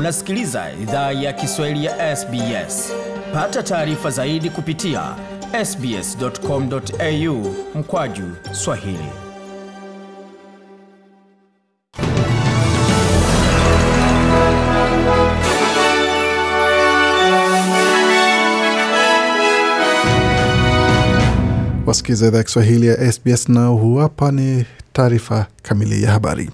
Unasikiliza idhaa ya Kiswahili ya SBS. Pata taarifa zaidi kupitia sbs.com.au mkwaju Swahili. Wasikiliza idhaa ya Kiswahili ya SBS na huu hapa ni taarifa kamili ya habari.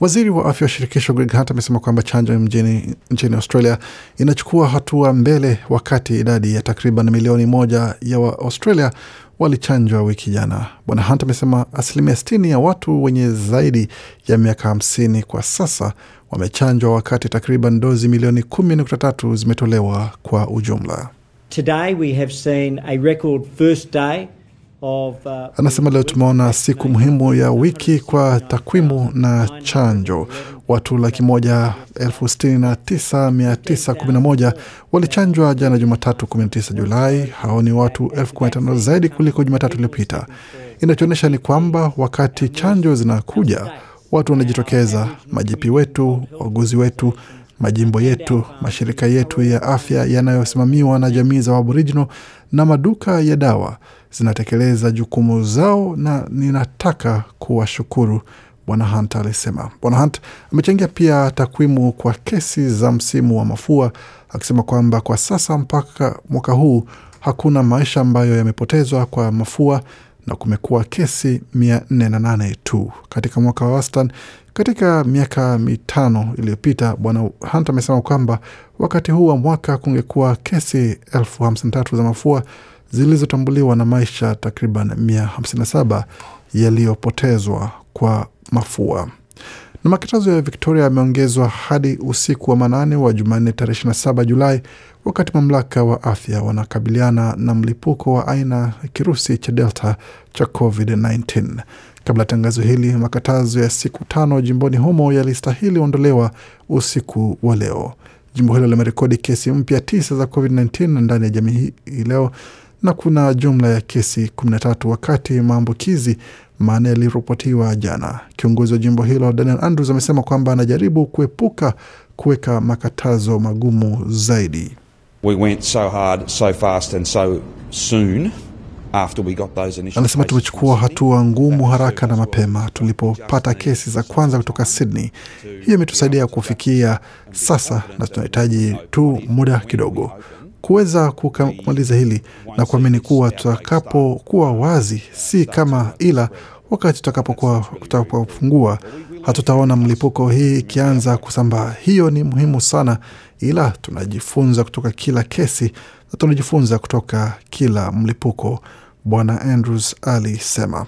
Waziri wa afya wa shirikisho Greg Hunt amesema kwamba chanjo mjini, nchini Australia inachukua hatua mbele, wakati idadi ya takriban milioni moja ya Waaustralia walichanjwa wiki jana. Bwana Hunt amesema asilimia 60 ya watu wenye zaidi ya miaka 50 kwa sasa wamechanjwa, wakati takriban dozi milioni 10.3 zimetolewa kwa ujumla. Today we have seen a record first day Anasema leo tumeona siku muhimu ya wiki kwa takwimu na chanjo. Watu laki moja elfu sitini na tisa mia tisa kumi na moja walichanjwa jana Jumatatu 19 Julai. Hao ni watu elfu kumi na tano zaidi kuliko Jumatatu iliyopita. Inachoonyesha ni kwamba wakati chanjo zinakuja, watu wanajitokeza, majipi wetu, wauguzi wetu majimbo yetu, mashirika yetu ya afya yanayosimamiwa na jamii za Aboriginal na maduka ya dawa zinatekeleza jukumu zao, na ninataka kuwashukuru, Bwana Hunt alisema. Bwana Hunt amechangia pia takwimu kwa kesi za msimu wa mafua, akisema kwamba kwa sasa mpaka mwaka huu hakuna maisha ambayo yamepotezwa kwa mafua na kumekuwa kesi 408 tu katika mwaka wa wastani. Katika miaka mitano iliyopita, Bwana Hunt amesema kwamba wakati huu wa mwaka kungekuwa kesi elfu hamsini na tatu za mafua zilizotambuliwa na maisha takriban 157 yaliyopotezwa kwa mafua. Na makatazo ya Victoria yameongezwa hadi usiku wa manane wa Jumanne tarehe 27 Julai, wakati mamlaka wa afya wanakabiliana na mlipuko wa aina ya kirusi cha Delta cha COVID-19. Kabla tangazo hili, makatazo ya siku tano jimboni humo yalistahili ondolewa usiku wa leo. Jimbo hilo limerekodi kesi mpya tisa za COVID-19 ndani ya jamii hii leo na kuna jumla ya kesi 13 wakati maambukizi manne yaliripotiwa jana. Kiongozi wa jimbo hilo Daniel Andrews amesema kwamba anajaribu kuepuka kuweka makatazo magumu zaidi. We went so hard, so fast and so soon after we got those initial Anasema tumechukua hatua ngumu haraka na mapema. tulipopata kesi za kwanza kutoka Sydney. Hiyo imetusaidia kufikia sasa, na tunahitaji tu muda kidogo. kuweza kumaliza hili na kuamini kuwa tutakapokuwa wazi, si kama ila wakati tutakapokuwa tutakapofungua, hatutaona mlipuko hii ikianza kusambaa. Hiyo ni muhimu sana, ila tunajifunza kutoka kila kesi na tunajifunza kutoka kila mlipuko, Bwana Andrews alisema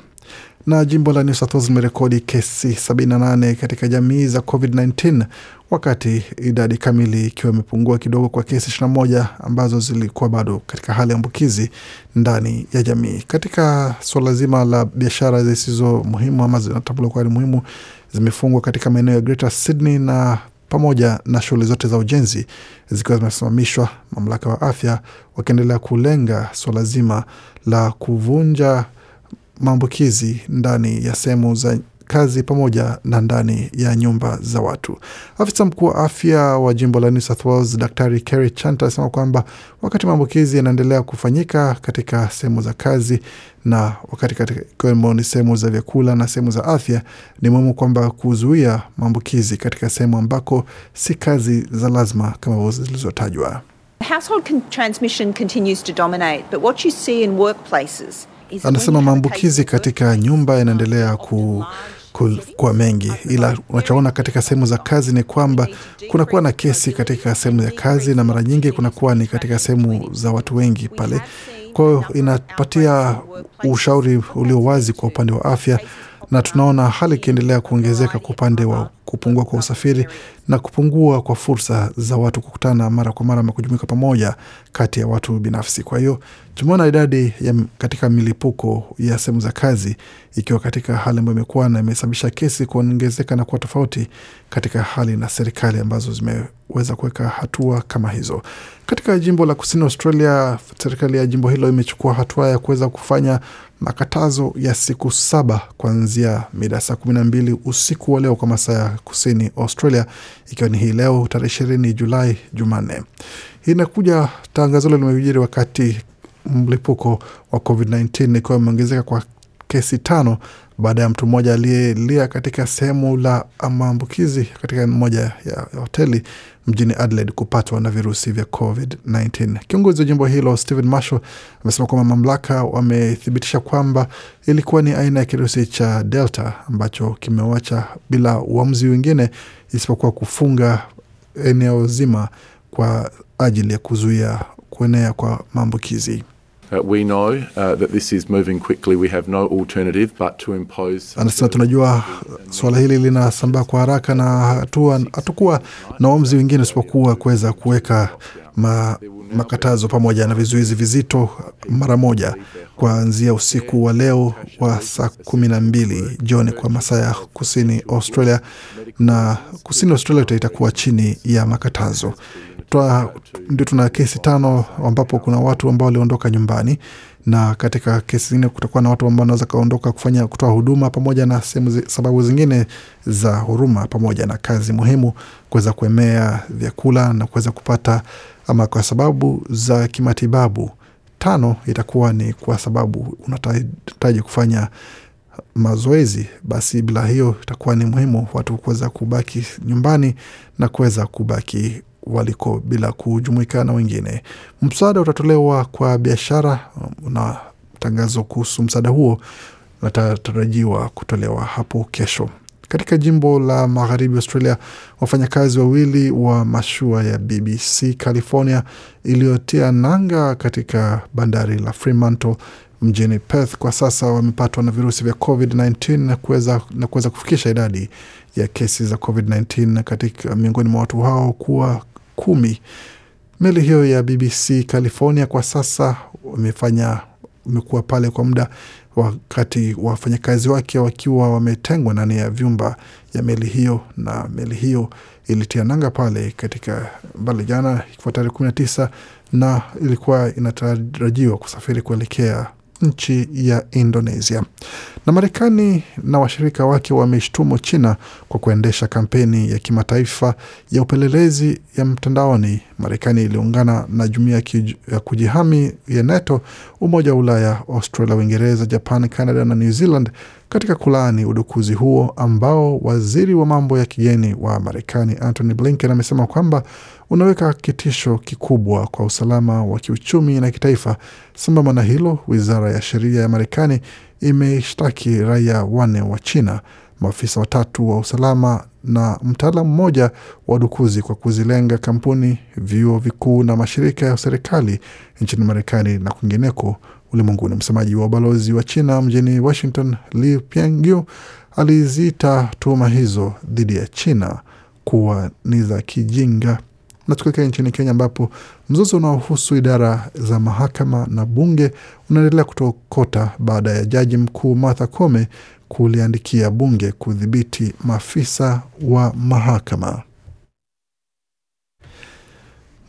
na jimbo la New South Wales limerekodi kesi 78 katika jamii za COVID-19 wakati idadi kamili ikiwa imepungua kidogo kwa kesi 21 ambazo zilikuwa bado katika hali ya ambukizi ndani ya jamii. Katika suala zima la biashara zisizo muhimu ama zinatambuliwa kuwa ni muhimu zimefungwa katika maeneo ya Greater Sydney na pamoja na shughuli zote za ujenzi zikiwa zimesimamishwa, mamlaka wa afya wakiendelea kulenga suala zima la kuvunja maambukizi ndani ya sehemu za kazi pamoja na ndani ya nyumba za watu. Afisa mkuu wa afya wa jimbo la New South Wales Daktari Kerry Chant alisema kwamba wakati maambukizi yanaendelea kufanyika katika sehemu za kazi na wakati ikiwemo ni sehemu za vyakula na sehemu za afya, ni muhimu kwamba kuzuia maambukizi katika sehemu ambako si kazi za lazima kama zilizotajwa. Household transmission continues to dominate, but what you see in workplaces is that when Anasema maambukizi katika nyumba yanaendelea ku, kuwa mengi, ila unachoona katika sehemu za kazi ni kwamba kunakuwa na kesi katika sehemu ya kazi, na mara nyingi kunakuwa ni katika sehemu za watu wengi pale. Kwa hiyo inapatia ushauri ulio wazi kwa upande wa afya, na tunaona hali ikiendelea kuongezeka kwa upande wa kupungua kwa usafiri na kupungua kwa fursa za watu kukutana mara kwa mara ama kujumuika pamoja kati ya watu binafsi. Kwa hiyo tumeona idadi ya katika milipuko ya sehemu za kazi ikiwa katika hali ambayo imekuwa na imesababisha kesi kuongezeka na kuwa tofauti katika hali na serikali ambazo zimeweza kuweka hatua kama hizo. Katika jimbo la kusini Australia, serikali ya jimbo hilo imechukua hatua ya kuweza kufanya makatazo ya siku saba kuanzia mida saa kumi na mbili usiku wa leo kwa masaa ya kusini Australia, ikiwa ni hii leo tarehe ishirini Julai Jumanne. Hii inakuja tangazo hilo limejiri wakati mlipuko wa COVID-19 ikiwa imeongezeka kwa kesi tano baada ya mtu mmoja aliyelia katika sehemu la maambukizi katika moja ya hoteli mjini Adelaide kupatwa na virusi vya COVID-19. Kiongozi wa jimbo hilo Stephen Marshall amesema kwamba mamlaka wamethibitisha kwamba ilikuwa ni aina ya kirusi cha Delta ambacho kimewacha bila uamuzi wengine isipokuwa kufunga eneo zima kwa ajili ya kuzuia kuenea kwa maambukizi. Uh, we know uh, that this is moving quickly. We have no alternative but to impose. Anasema tunajua suala hili linasambaa kwa haraka na hatukuwa na uamuzi wengine usipokuwa kuweza kuweka ma, makatazo pamoja na vizuizi vizito mara moja kuanzia usiku wa leo wa saa kumi na mbili jioni kwa masaa ya kusini Australia, na kusini Australia itakuwa chini ya makatazo. Ndio tuna kesi tano ambapo kuna watu ambao waliondoka nyumbani na katika kesi zingine kutakuwa na watu ambao wanaweza kaondoka kufanya kutoa huduma pamoja na sehemu sababu zingine za huruma pamoja na kazi muhimu kuweza kuemea vyakula na kuweza kupata ama kwa sababu za kimatibabu. Tano itakuwa ni kwa sababu unahitaji kufanya mazoezi, basi bila hiyo itakuwa ni muhimu watu kuweza kubaki nyumbani na kuweza kubaki waliko bila kujumuika na wengine. Msaada utatolewa kwa biashara na tangazo kuhusu msaada huo natatarajiwa kutolewa hapo kesho. Katika jimbo la magharibi Australia, wafanyakazi wawili wa mashua ya BBC California iliyotia nanga katika bandari la Fremantle mjini Perth kwa sasa wamepatwa na virusi vya COVID-19 na kuweza na kuweza kufikisha idadi ya kesi za COVID-19 katika miongoni mwa watu hao kuwa kumi. Meli hiyo ya BBC California kwa sasa wamefanya umekuwa pale kwa muda wakati wafanyakazi wake wakiwa wametengwa ndani ya vyumba ya meli hiyo, na meli hiyo ilitia nanga pale katika mbali jana kwa tarehe kumi na tisa na ilikuwa inatarajiwa kusafiri kuelekea nchi ya Indonesia. Na Marekani na washirika wake wameshtumu China kwa kuendesha kampeni ya kimataifa ya upelelezi ya mtandaoni. Marekani iliungana na jumuiya ya kujihami ya NATO, Umoja wa Ulaya, Australia, Uingereza, Japan, Canada na New Zealand katika kulaani udukuzi huo ambao waziri wa mambo ya kigeni wa Marekani Antony Blinken amesema kwamba unaweka kitisho kikubwa kwa usalama wa kiuchumi na kitaifa. Sambamba na hilo, wizara ya sheria ya Marekani imeshtaki raia wanne wa China, maafisa watatu wa usalama na mtaalamu mmoja wa udukuzi kwa kuzilenga kampuni, vyuo vikuu na mashirika ya serikali nchini Marekani na kwingineko ulimwenguni. Msemaji wa ubalozi wa China mjini Washington, Li Pengyu, aliziita tuhuma hizo dhidi ya China kuwa ni za kijinga. Na tukielekea nchini Kenya ambapo mzozo unaohusu idara za mahakama na bunge unaendelea kutokota baada ya jaji mkuu Martha Koome kuliandikia bunge kudhibiti maafisa wa mahakama.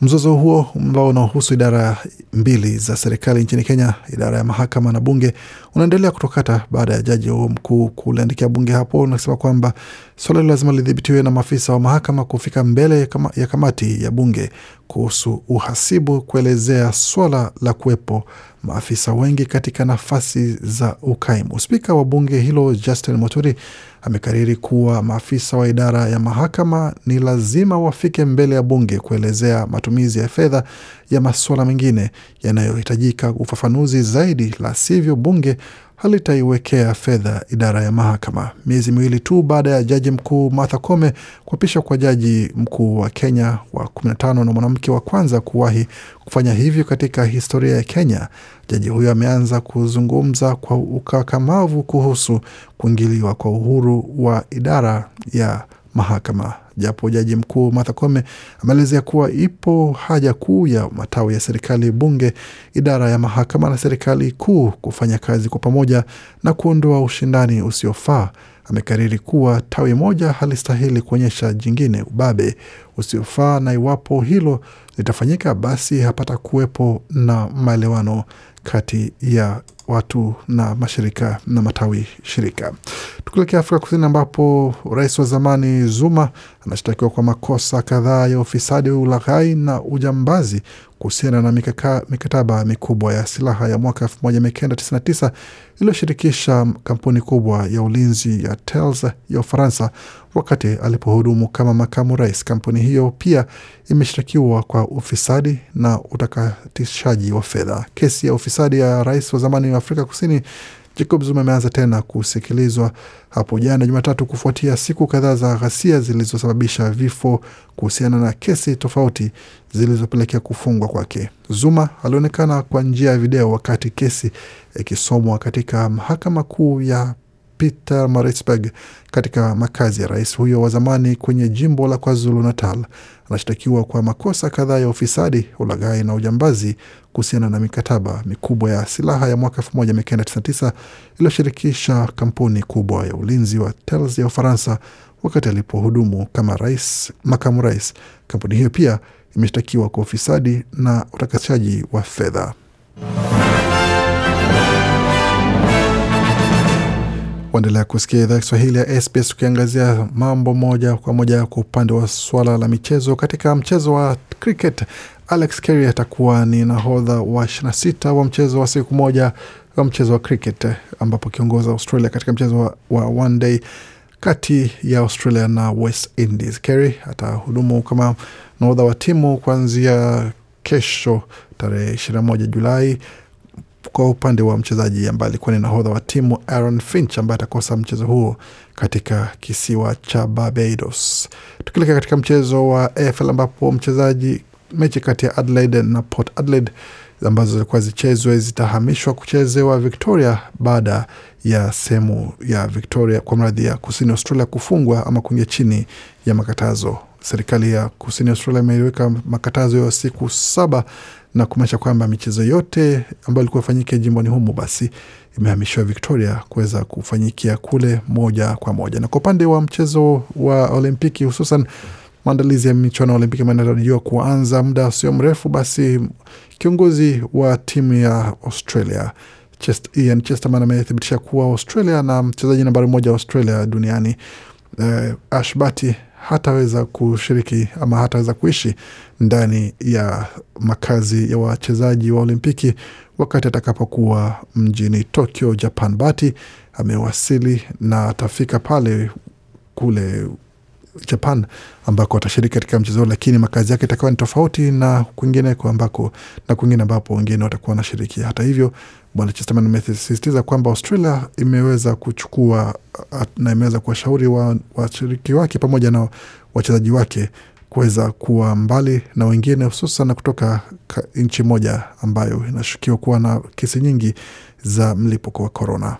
Mzozo huo ambao unaohusu idara mbili za serikali nchini Kenya, idara ya mahakama na bunge, unaendelea kutokata baada ya jaji huo mkuu kuliandikia bunge hapo unasema kwamba suala hilo lazima lidhibitiwe na maafisa wa mahakama kufika mbele ya kamati ya bunge kuhusu uhasibu, kuelezea swala la kuwepo maafisa wengi katika nafasi za ukaimu. Spika wa bunge hilo Justin Muturi amekariri kuwa maafisa wa idara ya mahakama ni lazima wafike mbele ya bunge kuelezea matumizi ya fedha ya masuala mengine yanayohitajika ufafanuzi zaidi, la sivyo bunge halitaiwekea fedha idara ya mahakama. Miezi miwili tu baada ya jaji mkuu Martha Koome kuapishwa kwa jaji mkuu wa Kenya wa 15 na mwanamke wa kwanza kuwahi kufanya hivyo katika historia ya Kenya, jaji huyo ameanza kuzungumza kwa ukakamavu kuhusu kuingiliwa kwa uhuru wa idara ya mahakama. Japo jaji mkuu Martha Koome ameelezea kuwa ipo haja kuu ya matawi ya serikali, bunge, idara ya mahakama na serikali kuu kufanya kazi kwa pamoja na kuondoa ushindani usiofaa. Amekariri kuwa tawi moja halistahili kuonyesha jingine ubabe usiofaa, na iwapo hilo litafanyika, basi hapata kuwepo na maelewano kati ya watu na mashirika na matawi shirika. Tukielekea Afrika Kusini ambapo rais wa zamani Zuma anashtakiwa kwa makosa kadhaa ya ufisadi, ulaghai na ujambazi kuhusiana na mikaka, mikataba mikubwa ya silaha ya mwaka 1999 iliyoshirikisha kampuni kubwa ya ulinzi ya Thales ya Ufaransa wakati alipohudumu kama makamu rais. Kampuni hiyo pia imeshtakiwa kwa ufisadi na utakatishaji wa fedha. Kesi ya ufisadi ya rais wa zamani Afrika Kusini Jacob Zuma ameanza tena kusikilizwa hapo jana Jumatatu kufuatia siku kadhaa za ghasia zilizosababisha vifo kuhusiana na kesi tofauti zilizopelekea kufungwa kwake. Zuma alionekana kwa njia ya video wakati kesi ikisomwa katika mahakama kuu ya Peter Maritzburg katika makazi ya rais huyo wa zamani kwenye jimbo la KwaZulu Natal. Anashtakiwa kwa makosa kadhaa ya ufisadi, ulaghai na ujambazi kuhusiana na mikataba mikubwa ya silaha ya mwaka 1999 iliyoshirikisha kampuni kubwa ya ulinzi wa Thales ya Ufaransa wakati alipohudumu kama rais, makamu rais. Kampuni hiyo pia imeshtakiwa kwa ufisadi na utakatishaji wa fedha. Waendelea kusikia idhaa Kiswahili ya SBS tukiangazia mambo moja kwa moja kwa upande wa swala la michezo. Katika mchezo wa cricket, Alex Carey atakuwa ni nahodha wa 26 wa mchezo wa siku moja wa mchezo wa cricket, ambapo akiongoza Australia katika mchezo wa, wa one day kati ya Australia na West Indies. Carey atahudumu kama nahodha wa timu kuanzia kesho tarehe 21 Julai kwa upande wa mchezaji ambaye alikuwa ni nahodha wa timu Aaron Finch ambaye atakosa mchezo huo katika kisiwa cha Barbados. Tukilekea katika mchezo wa AFL ambapo mchezaji mechi kati ya Adelaide na Port Adelaide ambazo zilikuwa zichezwe zitahamishwa kuchezewa Victoria baada ya sehemu ya Victoria kwa mradhi ya kusini Australia kufungwa ama kuingia chini ya makatazo. Serikali ya kusini Australia imeweka makatazo ya siku saba na kumaanisha kwamba michezo yote ambayo ilikuwa ifanyike jimboni humo basi imehamishiwa Victoria kuweza kufanyikia kule moja kwa moja. Na kwa upande wa mchezo wa Olimpiki hususan maandalizi ya michuano ya Olimpiki yanatarajiwa kuanza muda sio mrefu, basi kiongozi wa timu ya Australia Chest, Ian Chesterman amethibitisha kuwa Australia na mchezaji nambari moja wa Australia duniani eh, Ashbati hataweza kushiriki ama hataweza kuishi ndani ya makazi ya wachezaji wa Olimpiki wakati atakapokuwa mjini Tokyo, Japan. Bati amewasili na atafika pale kule Japan ambako atashiriki katika mchezo, lakini makazi yake itakuwa ni tofauti na kwingineko ambako na kwingine ambapo wengine watakuwa wanashiriki. Hata hivyo, bwana Chesterman amesisitiza kwamba Australia imeweza kuchukua na imeweza kuwashauri washiriki wa wake pamoja na wachezaji wake kuweza kuwa mbali na wengine, hususan kutoka nchi moja ambayo inashukiwa kuwa na kesi nyingi za mlipuko wa korona.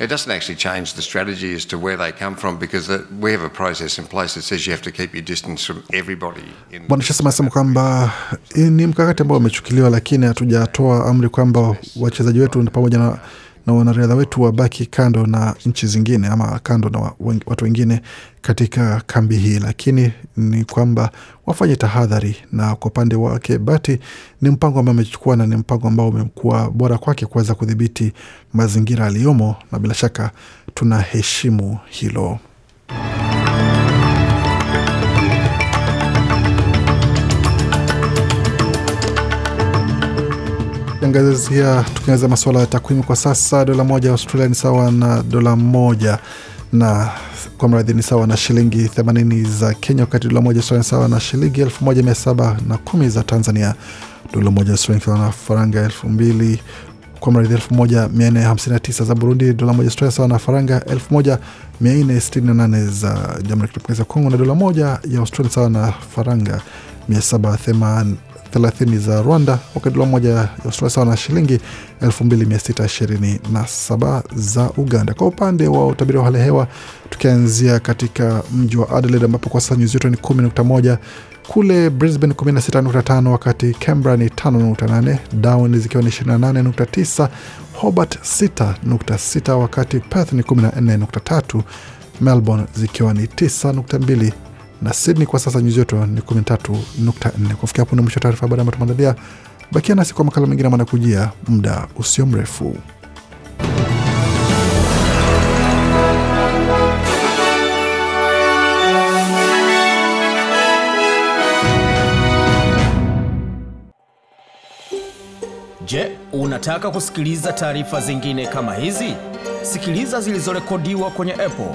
It doesn't actually change the strategy as to where they come from because we have a process in place that says you have to keep your distance from everybody. Bwana Shasema anasema kwamba ni mkakati ambao umechukuliwa, lakini hatujatoa amri kwamba wachezaji wetu pamoja na, na wanariadha wetu wabaki kando na nchi zingine ama kando na watu wengine katika kambi hii, lakini ni kwamba wafanye tahadhari. Na kwa upande wake Bati ni mpango ambao amechukua na ni mpango ambao umekuwa bora kwake kuweza kudhibiti mazingira aliyomo, na bila shaka tunaheshimu hilo. Angazia tukiangazia masuala ya takwimu kwa sasa, dola moja ya Australia ni sawa na dola moja na kwa mradhi ni sawa na shilingi 80 za Kenya, wakati dola moja Australia ni sawa na shilingi 1710 za Tanzania. Dola moja Australia sawa na faranga 2000 kwa mradhi 1459 za Burundi. Dola moja Australia sawa na faranga 1468 za Jamhuri ya Kidemokrasia ya Kongo, na dola moja ya Australia sawa na faranga 780 thelathini za Rwanda, wakati dola moja ya Australia sawa na shilingi 2627 za Uganda. Kwa upande wa utabiri wa hali ya hewa, tukianzia katika mji wa Adelaide ambapo kwa sasa nyuzi joto ni 10.1, kule Brisbane 16.5, wakati Canberra ni 5.8, Darwin zikiwa ni 28.9, Hobart 6.6, wakati Perth ni 14.3, Melbourne zikiwa ni 9.2 na Sydney kwa sasa nyuzi joto ni 13.4. Kufikia hapo ni mwisho taarifa habari ambayo tumeandalia. Bakia nasi kwa makala mengine manakujia muda usio mrefu. Je, unataka kusikiliza taarifa zingine kama hizi? Sikiliza zilizorekodiwa kwenye Apple,